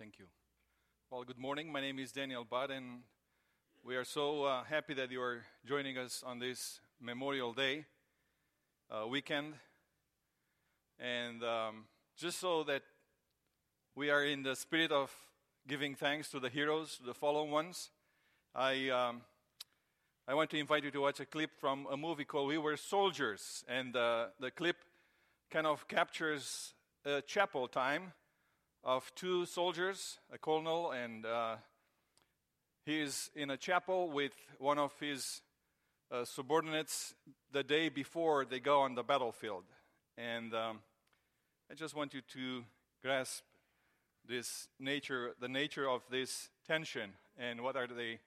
Thank you. Well, good morning. My name is Daniel Budd, and we are so uh, happy that you are joining us on this Memorial Day uh, weekend. And um, just so that we are in the spirit of giving thanks to the heroes, to the fallen ones, I, um, I want to invite you to watch a clip from a movie called We Were Soldiers. And uh, the clip kind of captures chapel time of two soldiers, a colonel, and uh, he is in a chapel with one of his uh, subordinates the day before they go on the battlefield. And um, I just want you to grasp this nature, the nature of this tension, and what are they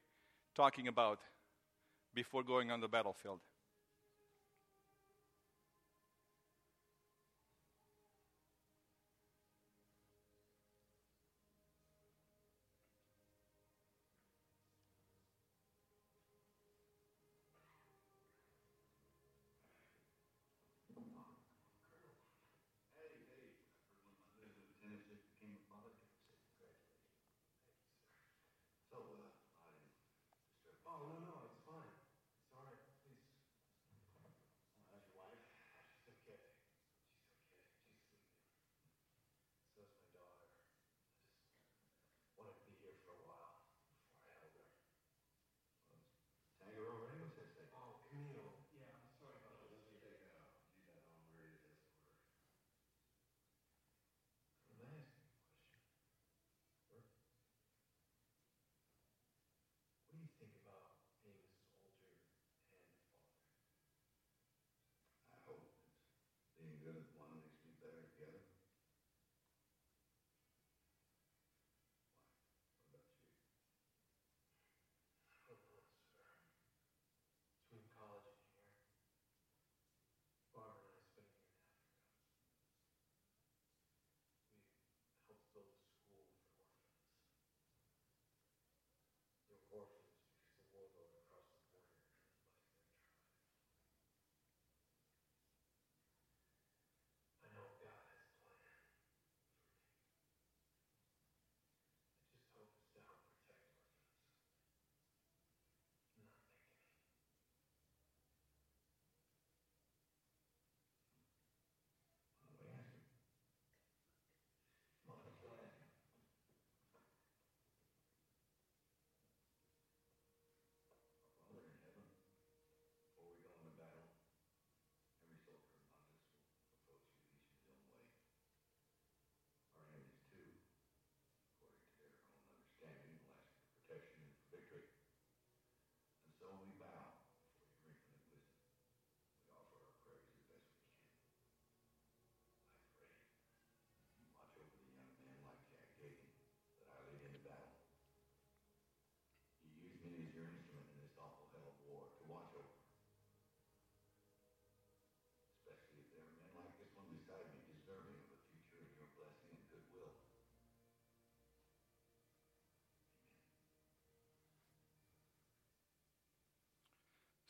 talking about before going on the battlefield. Mm.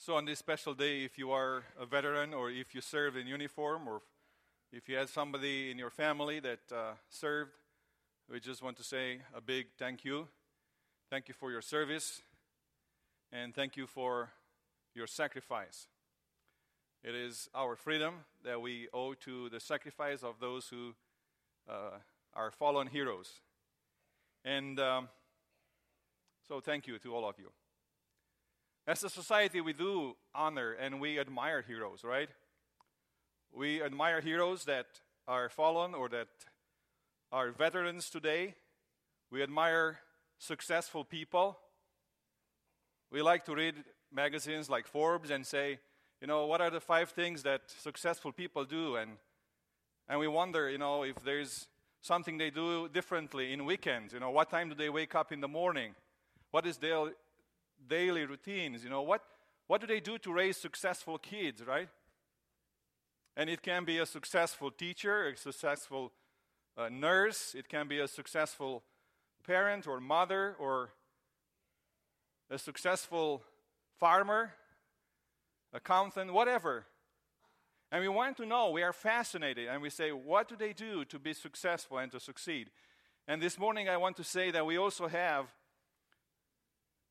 So, on this special day, if you are a veteran or if you served in uniform or if you had somebody in your family that uh, served, we just want to say a big thank you. Thank you for your service and thank you for your sacrifice. It is our freedom that we owe to the sacrifice of those who uh, are fallen heroes. And um, so, thank you to all of you. As a society, we do honor and we admire heroes, right? We admire heroes that are fallen or that are veterans today. We admire successful people. We like to read magazines like Forbes and say, you know, what are the five things that successful people do? And, and we wonder, you know, if there's something they do differently in weekends. You know, what time do they wake up in the morning? What is their daily routines. You know, what, what do they do to raise successful kids, right? And it can be a successful teacher, a successful uh, nurse, it can be a successful parent or mother, or a successful farmer, accountant, whatever. And we want to know, we are fascinated, and we say, what do they do to be successful and to succeed? And this morning I want to say that we also have,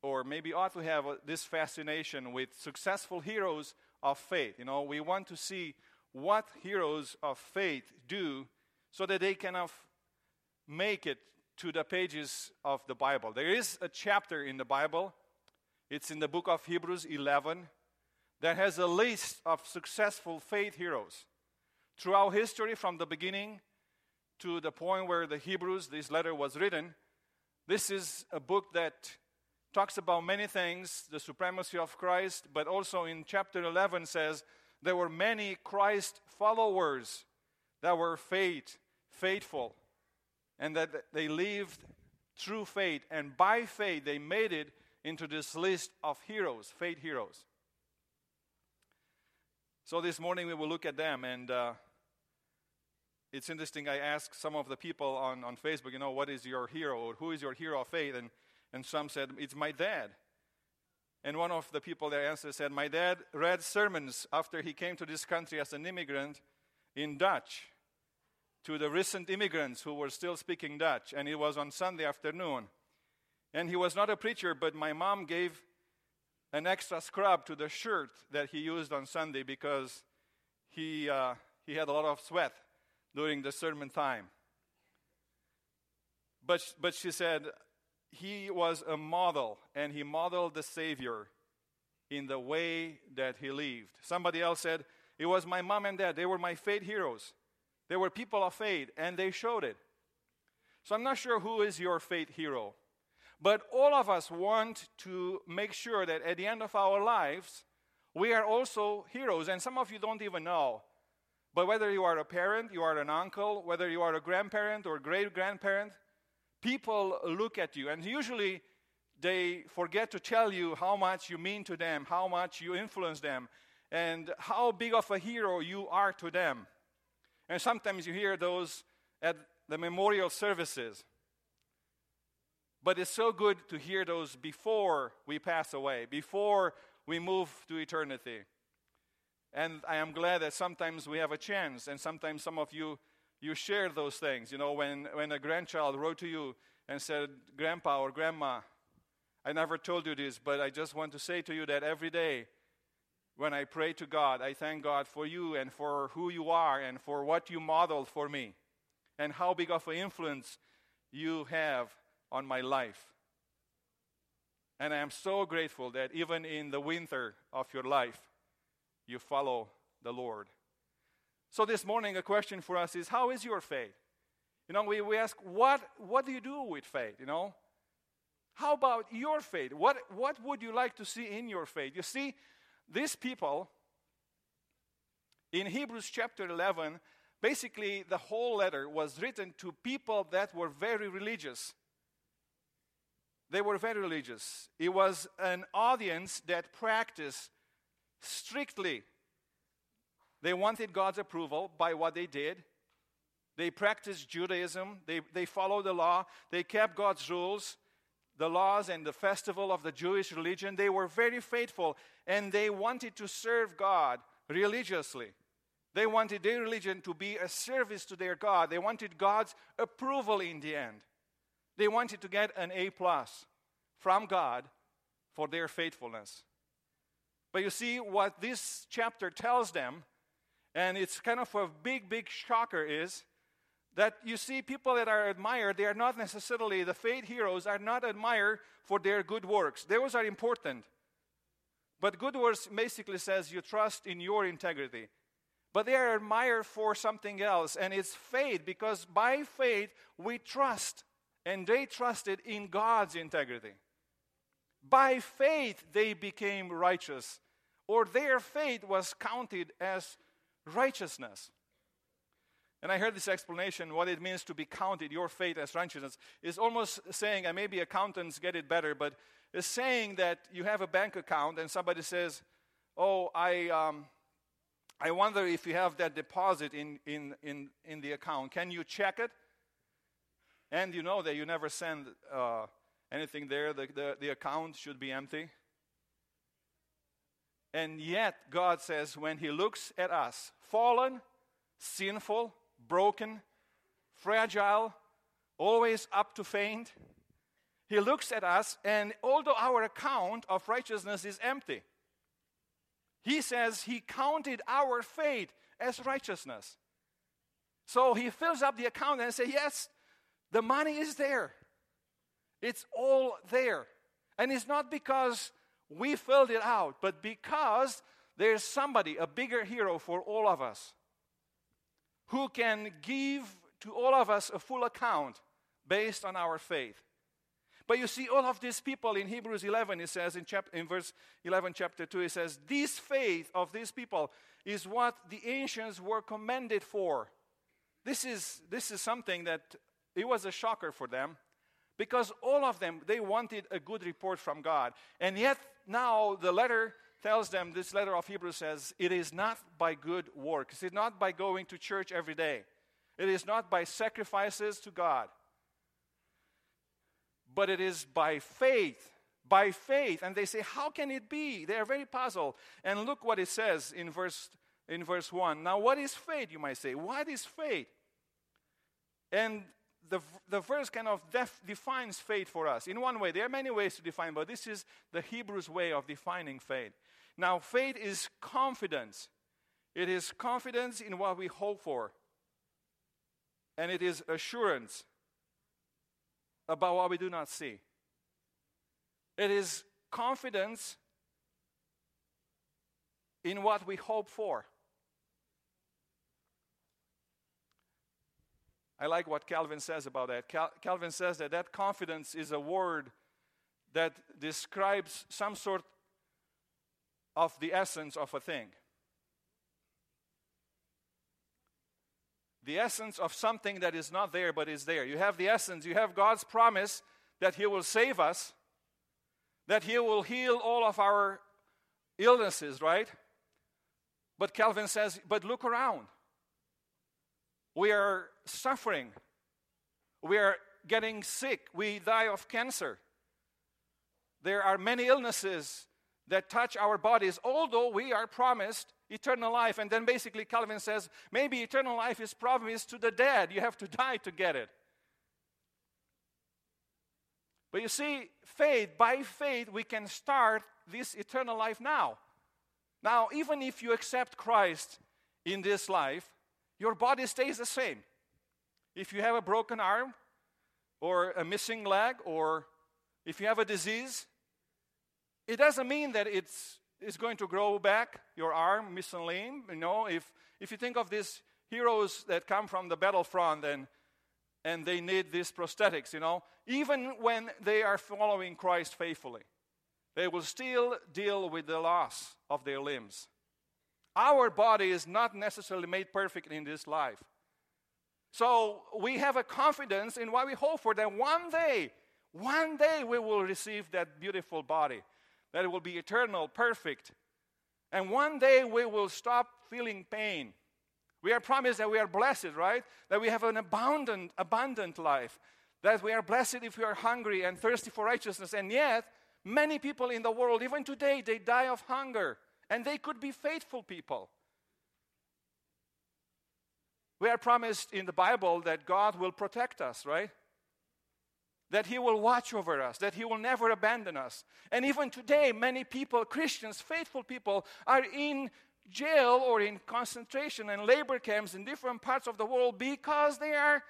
or maybe ought to have, uh, this fascination with successful heroes of faith. You know, we want to see what heroes of faith do so that they can make it to the pages of the Bible. There is a chapter in the Bible, it's in the book of Hebrews 11, that has a list of successful faith heroes. Throughout history, from the beginning to the point where the Hebrews, this letter was written, this is a book that talks about many things the supremacy of Christ, but also in chapter 11 says there were many Christ followers that were faith, faithful, and that they lived through faith, and by faith they made it into this list of heroes, faith heroes. So this morning we will look at them, and uh, it's interesting. I asked some of the people on, on Facebook, you know, what is your hero, or who is your hero of faith? And, and some said, it's my dad. And one of the people that answered said, My dad read sermons after he came to this country as an immigrant in Dutch to the recent immigrants who were still speaking Dutch. And it was on Sunday afternoon. And he was not a preacher, but my mom gave an extra scrub to the shirt that he used on Sunday because he, uh, he had a lot of sweat during the sermon time. But, but she said, he was a model, and he modeled the Savior in the way that he lived. Somebody else said, It was my mom and dad. They were my faith heroes. They were people of faith, and they showed it. So I'm not sure who is your faith hero. But all of us want to make sure that at the end of our lives, we are also heroes. And some of you don't even know. But whether you are a parent, you are an uncle, whether you are a grandparent or great grandparent, people look at you. And usually they forget to tell you how much you mean to them, how much you influence them, and how big of a hero you are to them. And sometimes you hear those at the memorial services. But it's so good to hear those before we pass away, before we move to eternity. And I am glad that sometimes we have a chance, and sometimes some of you you share those things. You know, when, when a grandchild wrote to you and said, Grandpa or Grandma, I never told you this, but I just want to say to you that every day when I pray to God, I thank God for you and for who you are and for what you modeled for me and how big of an influence you have on my life. And I am so grateful that even in the winter of your life, you follow the Lord. So, this morning, a question for us is How is your faith? You know, we, we ask, what, what do you do with faith? You know, how about your faith? What, what would you like to see in your faith? You see, these people in Hebrews chapter 11, basically the whole letter was written to people that were very religious. They were very religious. It was an audience that practiced strictly. They wanted God's approval by what they did. They practiced Judaism. They, they followed the law. They kept God's rules, the laws, and the festival of the Jewish religion. They were very faithful and they wanted to serve God religiously. They wanted their religion to be a service to their God. They wanted God's approval in the end. They wanted to get an A plus from God for their faithfulness. But you see, what this chapter tells them, and it's kind of a big, big shocker, is that you see people that are admired, they are not necessarily, the faith heroes are not admired for their good works. Those are important. But good works basically says you trust in your integrity. But they are admired for something else, and it's faith, because by faith we trust, and they trusted in God's integrity. By faith they became righteous, or their faith was counted as righteousness. And I heard this explanation, what it means to be counted, your faith as righteousness, is almost saying, and maybe accountants get it better, but it's saying that you have a bank account and somebody says, Oh, I, um, I wonder if you have that deposit in, in, in, in the account. Can you check it? And you know that you never send uh, anything there, the, the, the account should be empty. And yet, God says, when He looks at us, fallen, sinful, broken, fragile, always up to faint. He looks at us, and although our account of righteousness is empty, he says he counted our faith as righteousness. So he fills up the account and says, Yes, the money is there. It's all there. And it's not because we filled it out, but because there's somebody, a bigger hero for all of us, who can give to all of us a full account based on our faith. But you see, all of these people in Hebrews 11, it says in, chap- in verse 11, chapter 2, it says, This faith of these people is what the ancients were commended for. This is, this is something that it was a shocker for them because all of them, they wanted a good report from God. And yet, now the letter tells them, this letter of Hebrews says, it is not by good works. It's not by going to church every day. It is not by sacrifices to God but it is by faith. By faith. And they say, How can it be? They are very puzzled. And look what it says in verse, in verse 1. Now, what is faith, you might say? What is faith? And the, the verse kind of def, defines faith for us. In one way, there are many ways to define, but this is the Hebrews way of defining faith. Now, faith is confidence. It is confidence in what we hope for. And it is assurance about what we do not see. It is confidence in what we hope for. I like what Calvin says about that. Cal- Calvin says that that confidence is a word that describes some sort of the essence of a thing. the essence of something that is not there but is there. You have the essence, you have God's promise that He will save us, that He will heal all of our illnesses, right? But Calvin says, but look around. We are suffering. We are getting sick. We die of cancer. There are many illnesses that touch our bodies, although we are promised eternal life. And then basically, Calvin says maybe eternal life is promised to the dead. You have to die to get it. But you see, faith, by faith, we can start this eternal life now. Now, even if you accept Christ in this life, your body stays the same. If you have a broken arm, or a missing leg, or if you have a disease, it doesn't mean that it's is going to grow back your arm, missing limb. You know, if, if you think of these heroes that come from the battlefront and, and they need these prosthetics, you know, even when they are following Christ faithfully, they will still deal with the loss of their limbs. Our body is not necessarily made perfect in this life. So we have a confidence in what we hope for that one day, one day we will receive that beautiful body that it will be eternal, perfect. And one day we will stop feeling pain. We are promised that we are blessed, right? That we have an abundant, abundant life. That we are blessed if we are hungry and thirsty for righteousness. And yet, many people in the world, even today, they die of hunger. And they could be faithful people. We are promised in the Bible that God will protect us, right? that He will watch over us, that He will never abandon us. And even today, many people, Christians, faithful people, are in jail or in concentration and labor camps in different parts of the world because they are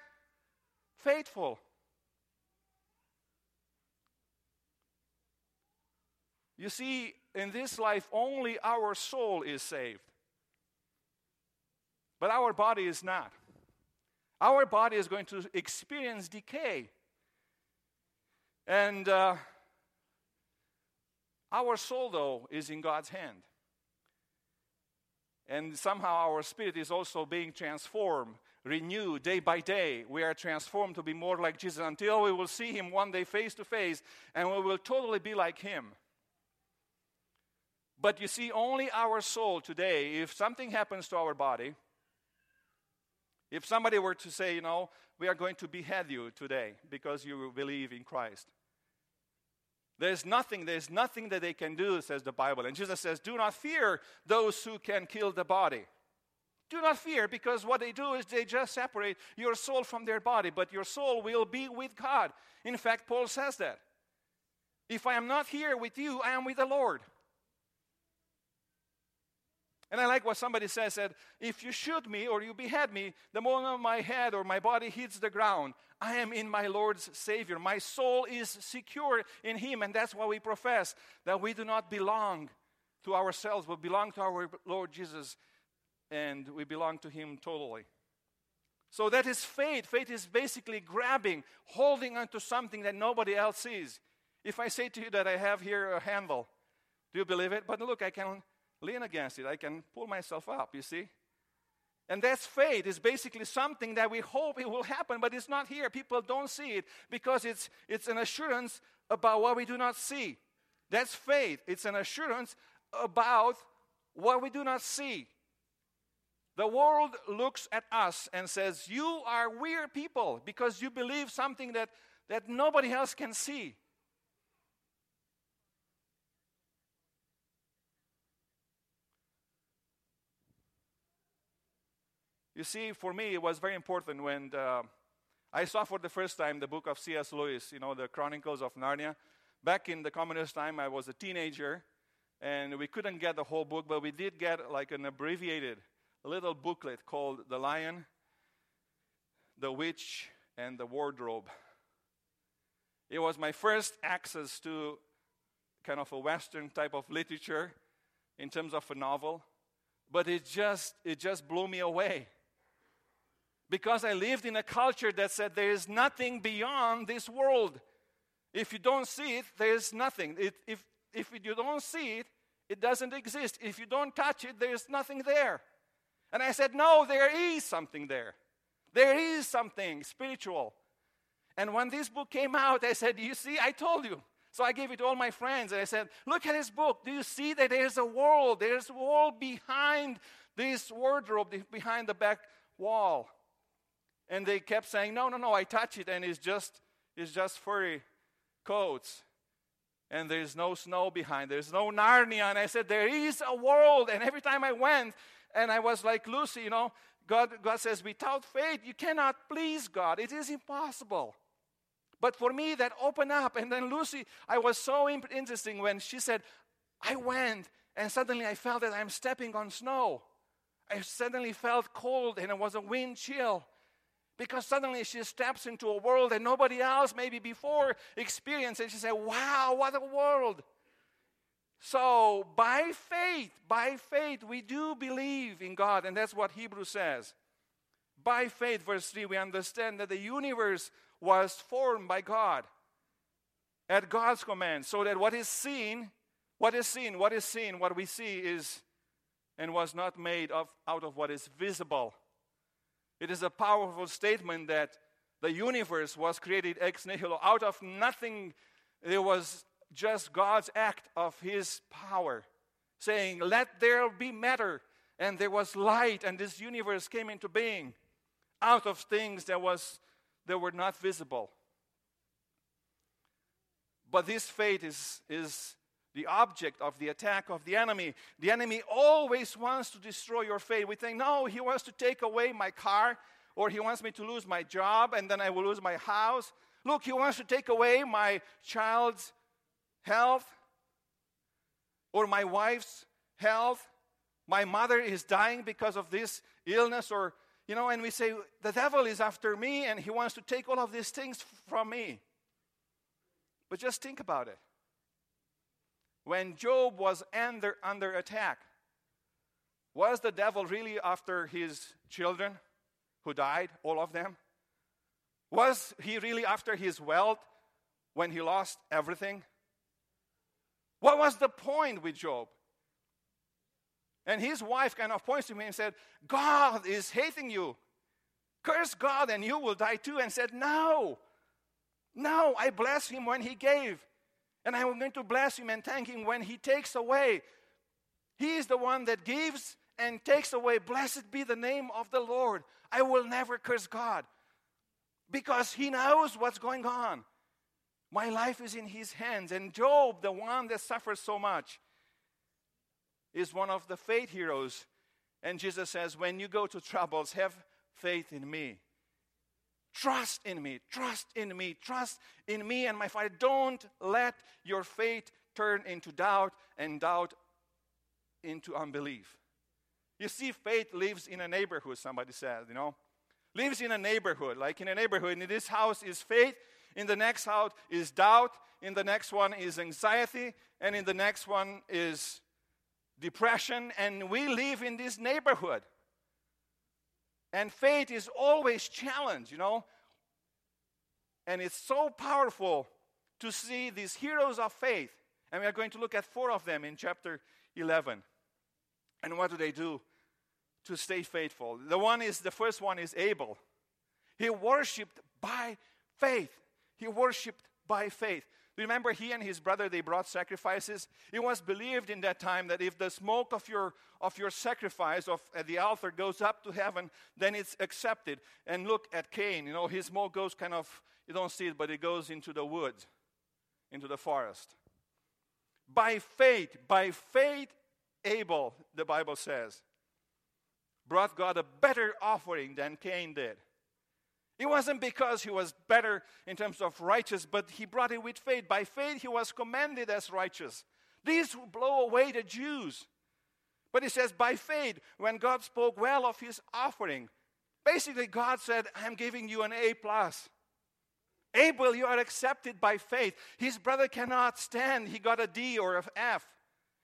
faithful. You see, in this life, only our soul is saved. But our body is not. Our body is going to experience decay. And uh, our soul, though, is in God's hand. And somehow our spirit is also being transformed, renewed day by day. We are transformed to be more like Jesus until we will see Him one day face to face and we will totally be like Him. But you see, only our soul today, if something happens to our body, if somebody were to say, you know, we are going to behead you today because you believe in Christ. There's nothing, there's nothing that they can do, says the Bible. And Jesus says, Do not fear those who can kill the body. Do not fear, because what they do is they just separate your soul from their body, but your soul will be with God. In fact, Paul says that. If I am not here with you, I am with the Lord. And I like what somebody says that if you shoot me or you behead me, the moment my head or my body hits the ground, I am in my Lord's Savior. My soul is secure in Him. And that's why we profess that we do not belong to ourselves, but belong to our Lord Jesus. And we belong to Him totally. So that is faith. Faith is basically grabbing, holding onto something that nobody else sees. If I say to you that I have here a handle, do you believe it? But look, I can lean against it. I can pull myself up, you see? And that's faith. It's basically something that we hope it will happen, but it's not here. People don't see it because it's, it's an assurance about what we do not see. That's faith. It's an assurance about what we do not see. The world looks at us and says, You are weird people because you believe something that, that nobody else can see. You see, for me, it was very important when I saw for the first time the book of C.S. Lewis, you know, the Chronicles of Narnia. Back in the communist time, I was a teenager, and we couldn't get the whole book, but we did get like an abbreviated little booklet called The Lion, the Witch, and the Wardrobe. It was my first access to kind of a Western type of literature in terms of a novel, but it just, it just blew me away because I lived in a culture that said there is nothing beyond this world. If you don't see it, there is nothing. It, if, if you don't see it, it doesn't exist. If you don't touch it, there's nothing there. And I said, No, there is something there. There is something spiritual. And when this book came out, I said, You see, I told you. So I gave it to all my friends and I said, Look at this book. Do you see that there's a world? There's a world behind this wardrobe, behind the back wall. And they kept saying, No, no, no, I touch it and it's just it's just furry coats. And there's no snow behind. There's no Narnia. And I said, There is a world. And every time I went, and I was like Lucy, you know, God, God says, without faith, you cannot please God. It is impossible. But for me, that opened up. And then Lucy, I was so interesting when she said, I went, and suddenly I felt that I'm stepping on snow. I suddenly felt cold, and it was a wind chill. Because suddenly she steps into a world that nobody else maybe before experienced, and she said, Wow, what a world! So, by faith, by faith, we do believe in God, and that's what Hebrews says. By faith, verse 3, we understand that the universe was formed by God at God's command, so that what is seen, what is seen, what is seen, what we see is and was not made of, out of what is visible. It is a powerful statement that the universe was created ex nihilo. Out of nothing, there was just God's act of His power, saying, Let there be matter. And there was light, and this universe came into being out of things that, was, that were not visible. But this fate is, is the object of the attack of the enemy. The enemy always wants to destroy your faith. We think, no, he wants to take away my car, or he wants me to lose my job, and then I will lose my house. Look, he wants to take away my child's health, or my wife's health. My mother is dying because of this illness, or, you know, and we say, the devil is after me, and he wants to take all of these things from me. But just think about it when Job was under, under attack, was the devil really after his children who died, all of them? Was he really after his wealth when he lost everything? What was the point with Job? And his wife kind of points to me and said, God is hating you. Curse God and you will die too. And said, No, no, I bless him when he gave. And I'm going to bless him and thank him when he takes away. He is the one that gives and takes away. Blessed be the name of the Lord. I will never curse God because he knows what's going on. My life is in his hands. And Job, the one that suffers so much, is one of the faith heroes And Jesus says, When you go to troubles, have faith in me. Trust in me, trust in me, trust in me and my Father. Don't let your faith turn into doubt and doubt into unbelief. You see, faith lives in a neighborhood, somebody said, you know. Lives in a neighborhood. Like in a neighborhood, in this house is faith, in the next house is doubt, in the next one is anxiety, and in the next one is depression. And we live in this neighborhood. And faith is always challenged, you know. And it's so powerful to see these heroes of faith. And we are going to look at four of them in chapter 11. And what do they do to stay faithful? The one is the first one is Abel. He worshiped by faith. He worshiped by faith. Remember, he and his brother they brought sacrifices. It was believed in that time that if the smoke of your of your sacrifice of at the altar goes up to heaven, then it's accepted. And look at Cain. You know, his smoke goes kind of you don't see it, but it goes into the woods, into the forest. By faith, by faith, Abel, the Bible says, brought God a better offering than Cain did. It wasn't because he was better in terms of righteous, but he brought it with faith. By faith, he was commended as righteous. These blow away the Jews. But he says, by faith, when God spoke well of his offering, basically God said, I'm giving you an A plus. Abel, you are accepted by faith. His brother cannot stand. He got a D or an F.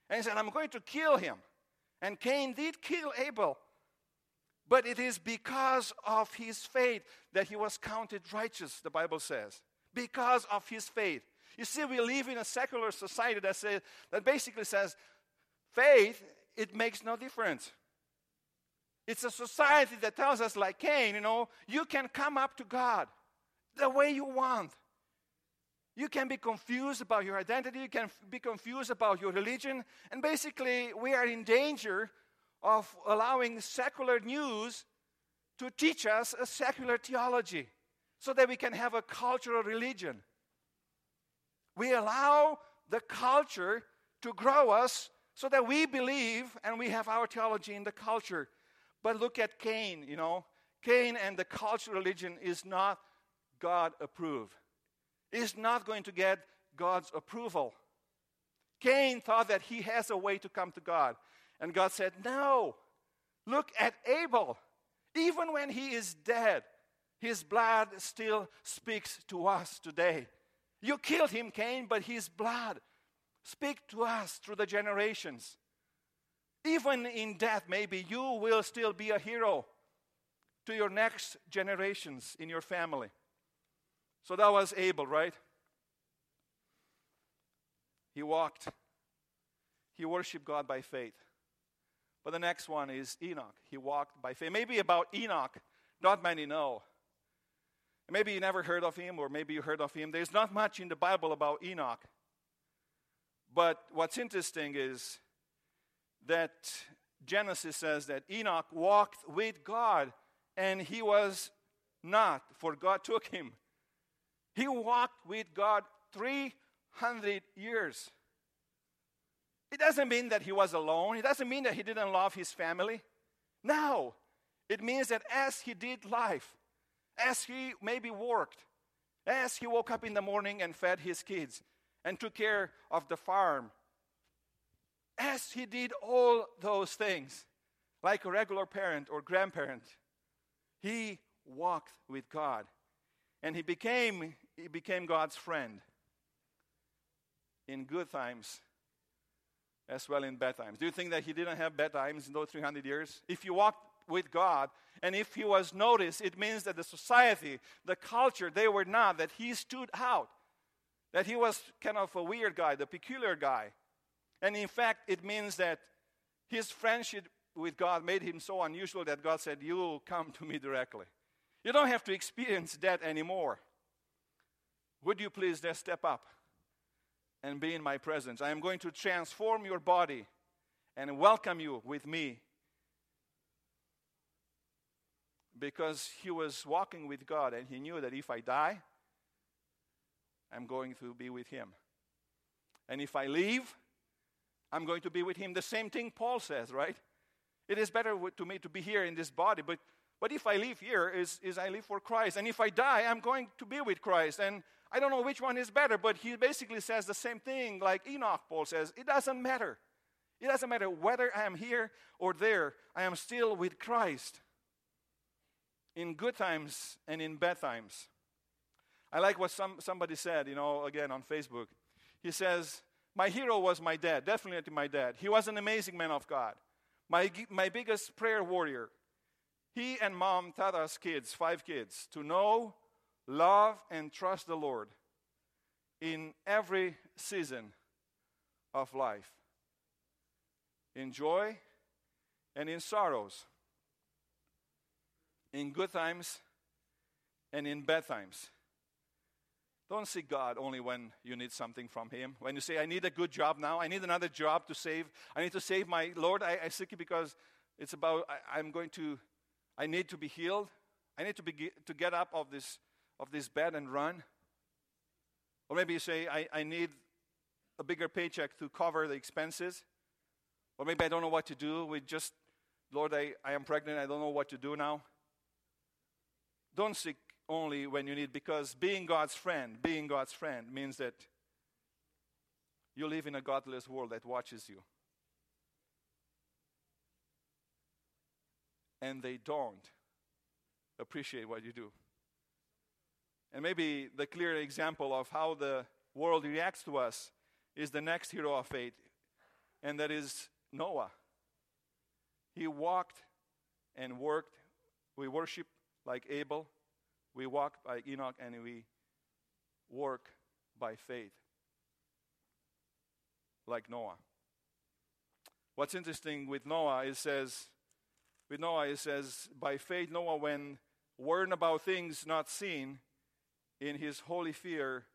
And he said, I'm going to kill him. And Cain did kill Abel. But it is because of his faith that he was counted righteous, the Bible says. Because of his faith. You see, we live in a secular society that, say, that basically says faith, it makes no difference. It's a society that tells us, like Cain, you know, you can come up to God the way you want. You can be confused about your identity, you can be confused about your religion, and basically, we are in danger of allowing secular news to teach us a secular theology so that we can have a cultural religion. We allow the culture to grow us so that we believe and we have our theology in the culture. But look at Cain, you know. Cain and the cultural religion is not God approved. Is not going to get God's approval. Cain thought that he has a way to come to God. And God said, No, look at Abel. Even when he is dead, his blood still speaks to us today. You killed him, Cain, but his blood speaks to us through the generations. Even in death, maybe you will still be a hero to your next generations in your family. So that was Abel, right? He walked, he worshiped God by faith. But the next one is Enoch. He walked by faith. Maybe about Enoch, not many know. Maybe you never heard of him, or maybe you heard of him. There's not much in the Bible about Enoch. But what's interesting is that Genesis says that Enoch walked with God and he was not, for God took him. He walked with God 300 years. It doesn't mean that he was alone. It doesn't mean that he didn't love his family. No. It means that as he did life, as he maybe worked, as he woke up in the morning and fed his kids and took care of the farm, as he did all those things, like a regular parent or grandparent, he walked with God. And he became, he became God's friend in good times as well in bad times. Do you think that he didn't have bad times in those 300 years? If you walked with God and if he was noticed, it means that the society, the culture, they were not, that he stood out, that he was kind of a weird guy, the peculiar guy. And in fact, it means that his friendship with God made him so unusual that God said, You come to me directly. You don't have to experience that anymore. Would you please just step up? And be in my presence. I am going to transform your body and welcome you with me. Because he was walking with God and he knew that if I die, I'm going to be with him. And if I leave, I'm going to be with him. The same thing Paul says, right? It is better to me to be here in this body, but, but if I live here, is, is I live for Christ. And if I die, I'm going to be with Christ. And I don't know which one is better, but he basically says the same thing like Enoch, Paul says. It doesn't matter. It doesn't matter whether I am here or there, I am still with Christ in good times and in bad times. I like what some, somebody said, you know, again on Facebook. He says, My hero was my dad, definitely my dad. He was an amazing man of God, my, my biggest prayer warrior. He and mom taught us kids, five kids, to know, love, and trust the Lord in every season of life, in joy and in sorrows, in good times and in bad times. Don't seek God only when you need something from Him. When you say, I need a good job now, I need another job to save, I need to save my Lord, I, I seek you because it's about, I, I'm going to, I need to be healed. I need to, be, to get up of this, of this bed and run. Or maybe you say, I, I need a bigger paycheck to cover the expenses. Or maybe I don't know what to do with just, Lord, I, I am pregnant, I don't know what to do now. Don't seek only when you need, because being God's friend, being God's friend means that you live in a godless world that watches you. And they don't appreciate what you do. And maybe the clear example of how the world reacts to us is the next hero of faith, and that is Noah. He walked and worked. We worship like Abel. We walk by Enoch and we work by faith like Noah. What's interesting with Noah it says with Noah it says by faith Noah when warned about things not seen in his holy fear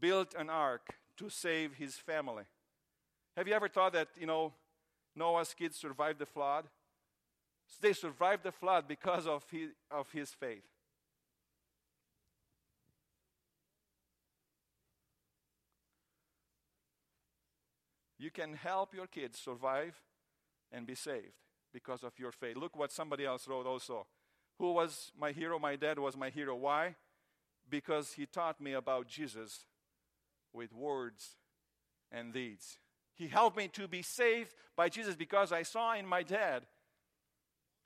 built an ark to save his family. Have you ever thought that, you know, Noah's kids survived the flood? They survived the flood because of his, of his faith. You can help your kids survive and be saved because of your faith. Look what somebody else wrote also. Who was my hero? My dad was my hero. Why? Because he taught me about Jesus with words and deeds. He helped me to be saved by Jesus because I saw in my dad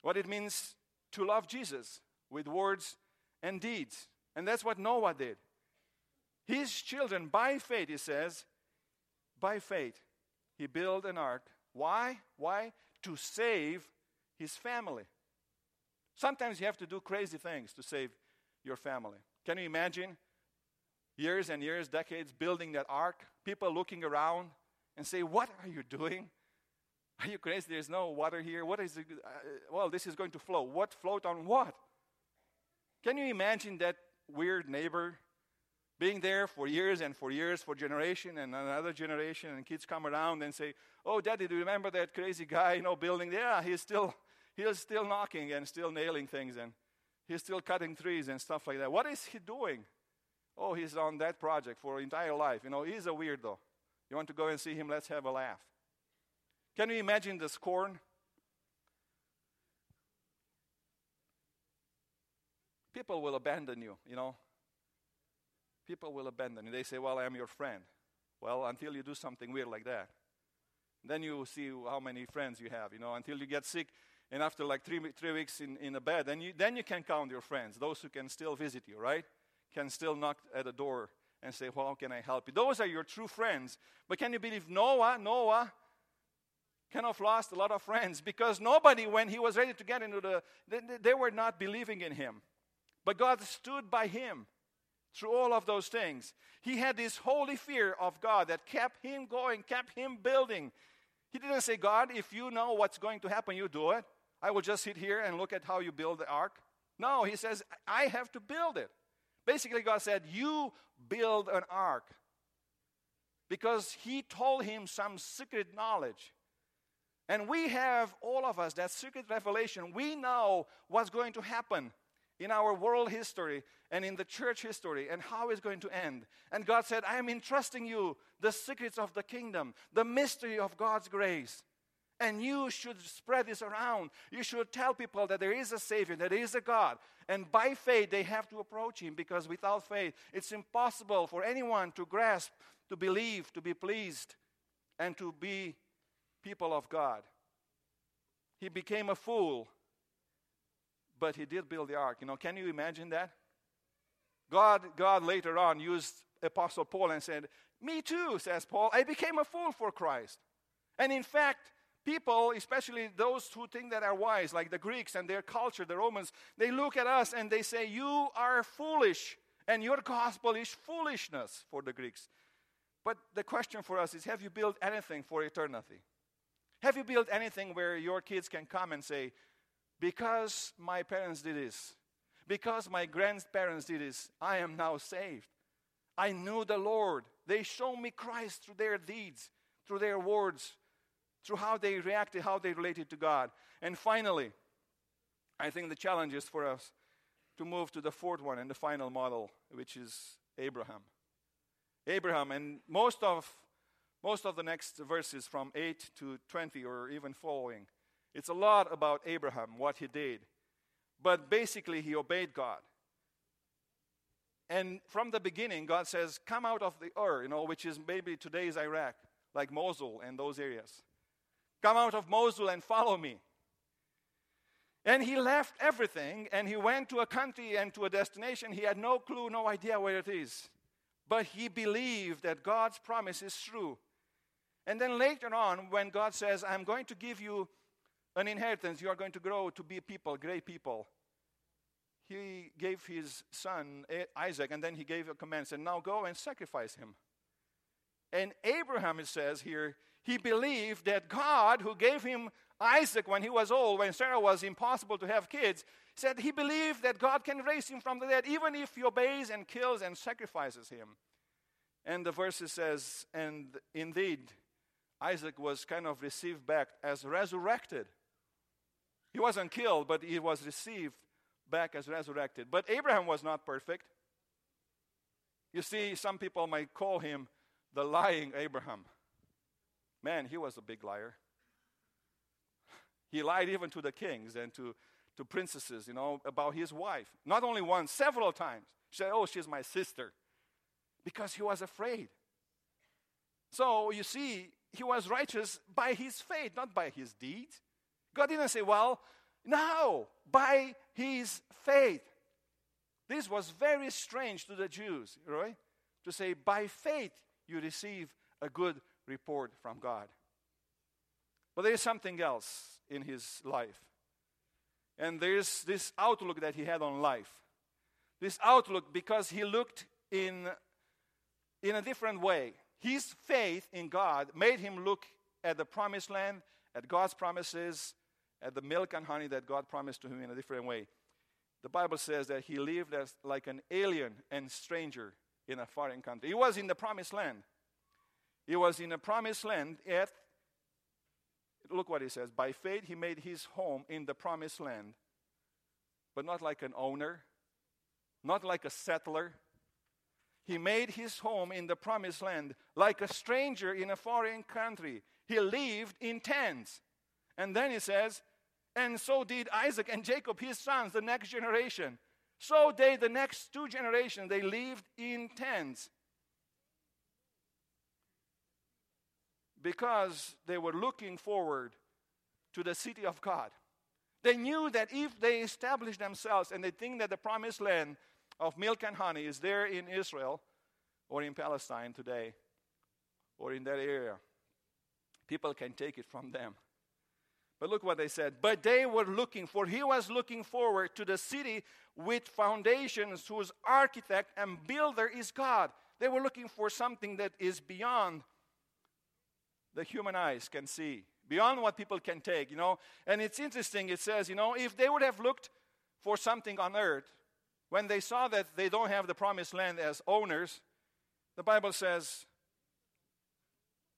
what it means to love Jesus with words and deeds. And that's what Noah did. His children, by faith, he says, by faith, he built an ark. Why? Why? To save his family. Sometimes you have to do crazy things to save your family. Can you imagine years and years, decades building that ark? People looking around and say, What are you doing? Are you crazy? There's no water here. What is it? Uh, well, this is going to float. What float on what? Can you imagine that weird neighbor being there for years and for years, for generation and another generation, and kids come around and say, "Oh, Daddy, do you remember that crazy guy, you know, building? Yeah, he's still he's still knocking and still nailing things, and he's still cutting trees and stuff like that. What is he doing? Oh, he's on that project for entire life. You know, he's a weirdo. You want to go and see him? Let's have a laugh. Can you imagine the scorn? People will abandon you, you know people will abandon you. They say, Well, I am your friend. Well, until you do something weird like that. Then you see how many friends you have, you know, until you get sick. And after like three, three weeks in, in a bed, then you, then you can count your friends, those who can still visit you, right? Can still knock at the door and say, Well, how can I help you? Those are your true friends. But can you believe Noah? Noah kind of lost a lot of friends because nobody, when he was ready to get into the, they, they were not believing in him. But God stood by him through all of those things. He had this holy fear of God that kept him going, kept him building. He didn't say, God, if you know what's going to happen, you do it. I will just sit here and look at how you build the ark. No, he says, I have to build it. Basically, God said, You build an ark. Because he told him some secret knowledge. And we have, all of us, that secret revelation. We know what's going to happen in our world history and in the church history and how it's going to end. And God said, I am entrusting you the secrets of the kingdom, the mystery of God's grace. And you should spread this around. You should tell people that there is a Savior, that there is a God. And by faith, they have to approach Him because without faith, it's impossible for anyone to grasp, to believe, to be pleased, and to be people of God. He became a fool, but he did build the ark. You know, can you imagine that? God, God later on used Apostle Paul and said, Me too, says Paul, I became a fool for Christ. And in fact, people, especially those who think that are wise, like the Greeks and their culture, the Romans, they look at us and they say, You are foolish, and your gospel is foolishness for the Greeks. But the question for us is Have you built anything for eternity? Have you built anything where your kids can come and say, Because my parents did this, because my grandparents did this, I am now saved. I knew the Lord. They show me Christ through their deeds, through their words, through how they reacted, how they related to God. And finally, I think the challenge is for us to move to the fourth one and the final model, which is Abraham. Abraham, and most of most of the next verses from 8 to 20 or even following, it's a lot about Abraham, what he did. But basically, he obeyed God. And from the beginning, God says, Come out of the Ur, you know, which is maybe today's Iraq, like Mosul and those areas. Come out of Mosul and follow me. And he left everything and he went to a country and to a destination. He had no clue, no idea where it is. But he believed that God's promise is true. And then later on, when God says, I'm going to give you an inheritance, you are going to grow to be people, great people. He gave his son Isaac, and then he gave a command, said, Now go and sacrifice him. And Abraham, it says here, he believed that God, who gave him Isaac when he was old, when Sarah was impossible to have kids, said he believed that God can raise him from the dead, even if he obeys and kills and sacrifices him. And the verse says, and indeed, Isaac was kind of received back as resurrected. He wasn't killed, but he was received back as resurrected. But Abraham was not perfect. You see, some people might call him the lying Abraham. Man, he was a big liar. He lied even to the kings and to, to princesses, you know, about his wife. Not only once, several times. He said, Oh, she's my sister. Because he was afraid. So you see, he was righteous by his faith, not by his deeds. God didn't say, Well, no, by his faith. This was very strange to the Jews, right? To say, By faith you receive a good report from God. But there is something else in his life. And there's this outlook that he had on life. This outlook because he looked in, in a different way. His faith in God made him look at the promised land, at God's promises, at the milk and honey that God promised to him in a different way. The Bible says that he lived as like an alien and stranger in a foreign country. He was in the promised land. He was in a promised land, yet, look what he says by faith, he made his home in the promised land, but not like an owner, not like a settler. He made his home in the promised land like a stranger in a foreign country. He lived in tents. And then he says, and so did Isaac and Jacob, his sons, the next generation. So they, the next two generations, they lived in tents. because they were looking forward to the city of God. They knew that if they established themselves and they think that the promised land of milk and honey is there in Israel or in Palestine today or in that area, people can take it from them. But look what they said. But they were looking for, he was looking forward to the city with foundations whose architect and builder is God. They were looking for something that is beyond the human eyes can see, beyond what people can take, you know. And it's interesting, it says, you know, if they would have looked for something on earth, when they saw that they don't have the promised land as owners, the Bible says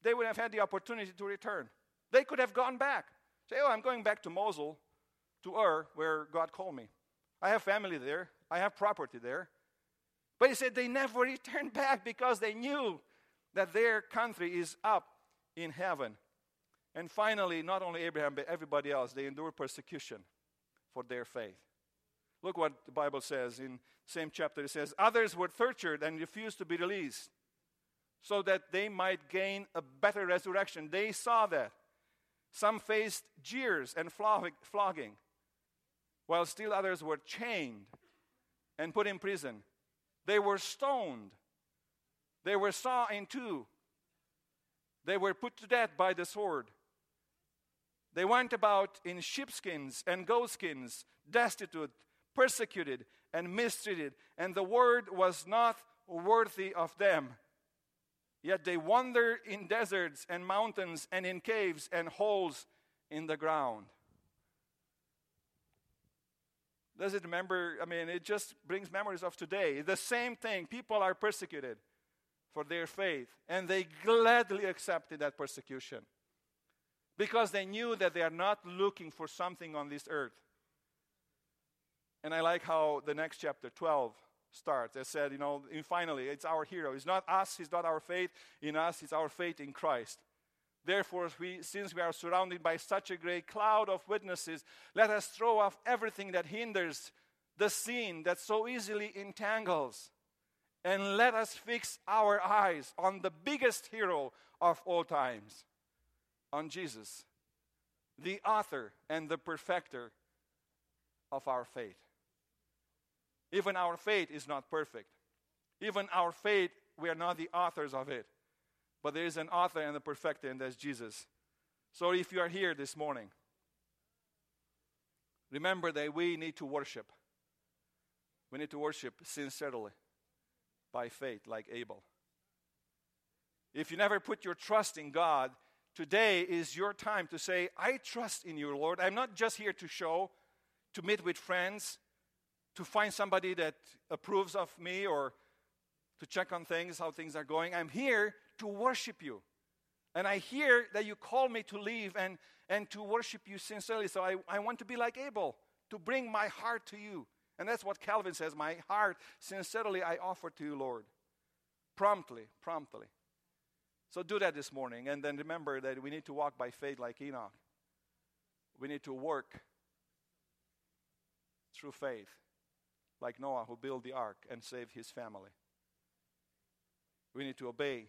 they would have had the opportunity to return. They could have gone back. Say, oh, I'm going back to Mosul, to Ur, where God called me. I have family there, I have property there. But he said they never returned back because they knew that their country is up in heaven. And finally, not only Abraham, but everybody else, they endured persecution for their faith. Look what the Bible says in same chapter. It says, Others were tortured and refused to be released so that they might gain a better resurrection. They saw that. Some faced jeers and flogging, while still others were chained and put in prison. They were stoned. They were sawn in two. They were put to death by the sword. They went about in sheepskins and goatskins, destitute, persecuted, and mistreated, and the word was not worthy of them. Yet they wander in deserts and mountains and in caves and holes in the ground. Does it remember? I mean, it just brings memories of today. The same thing. People are persecuted for their faith, and they gladly accepted that persecution because they knew that they are not looking for something on this earth. And I like how the next chapter, 12, starts. It said, you know, and finally, it's our hero. It's not us, it's not our faith in us, it's our faith in Christ. Therefore, we, since we are surrounded by such a great cloud of witnesses, let us throw off everything that hinders the sin that so easily entangles. And let us fix our eyes on the biggest hero of all times, on Jesus, the author and the perfecter of our faith. Even our faith is not perfect. Even our faith, we are not the authors of it. But there is an author and a perfecter, and that's Jesus. So if you are here this morning, remember that we need to worship. We need to worship sincerely by faith, like Abel. If you never put your trust in God, today is your time to say, I trust in you, Lord. I'm not just here to show, to meet with friends, to find somebody that approves of me or to check on things, how things are going. I'm here to worship you. And I hear that you call me to leave and, and to worship you sincerely. So I, I want to be like Abel, to bring my heart to you. And that's what Calvin says My heart, sincerely, I offer to you, Lord. Promptly, promptly. So do that this morning. And then remember that we need to walk by faith like Enoch. We need to work through faith like Noah, who built the ark and saved his family. We need to obey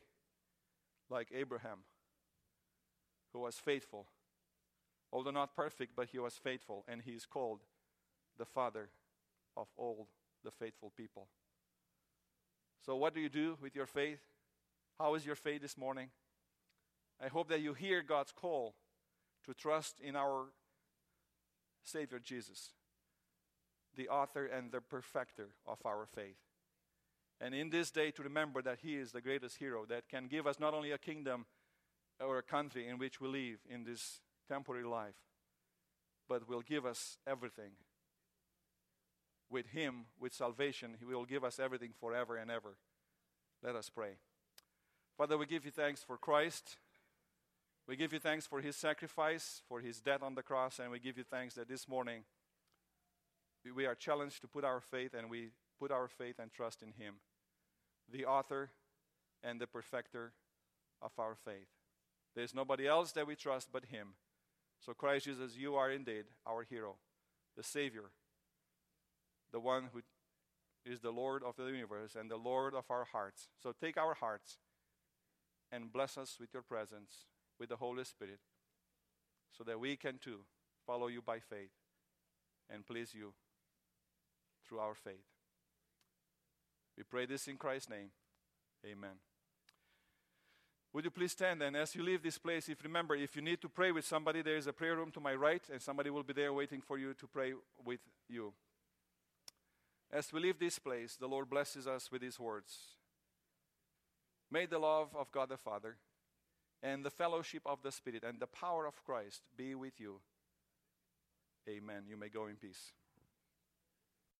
like Abraham, who was faithful. Although not perfect, but he was faithful, and he is called the father of all the faithful people. So, what do you do with your faith? How is your faith this morning? I hope that you hear God's call to trust in our Savior Jesus the author and the perfecter of our faith. And in this day, to remember that He is the greatest hero that can give us not only a kingdom or a country in which we live in this temporary life, but will give us everything. With Him, with salvation, He will give us everything forever and ever. Let us pray. Father, we give you thanks for Christ. We give you thanks for His sacrifice, for His death on the cross, and we give you thanks that this morning we are challenged to put our faith and we put our faith and trust in Him, the author and the perfecter of our faith. There's nobody else that we trust but Him. So, Christ Jesus, you are indeed our hero, the Savior, the one who is the Lord of the universe and the Lord of our hearts. So, take our hearts and bless us with your presence, with the Holy Spirit, so that we can too follow you by faith and please you through our faith. We pray this in Christ's name. Amen. Would you please stand and as you leave this place, if remember, if you need to pray with somebody, there is a prayer room to my right, and somebody will be there waiting for you to pray with you. As we leave this place, the Lord blesses us with these words. May the love of God the Father and the fellowship of the Spirit and the power of Christ be with you. Amen. You may go in peace.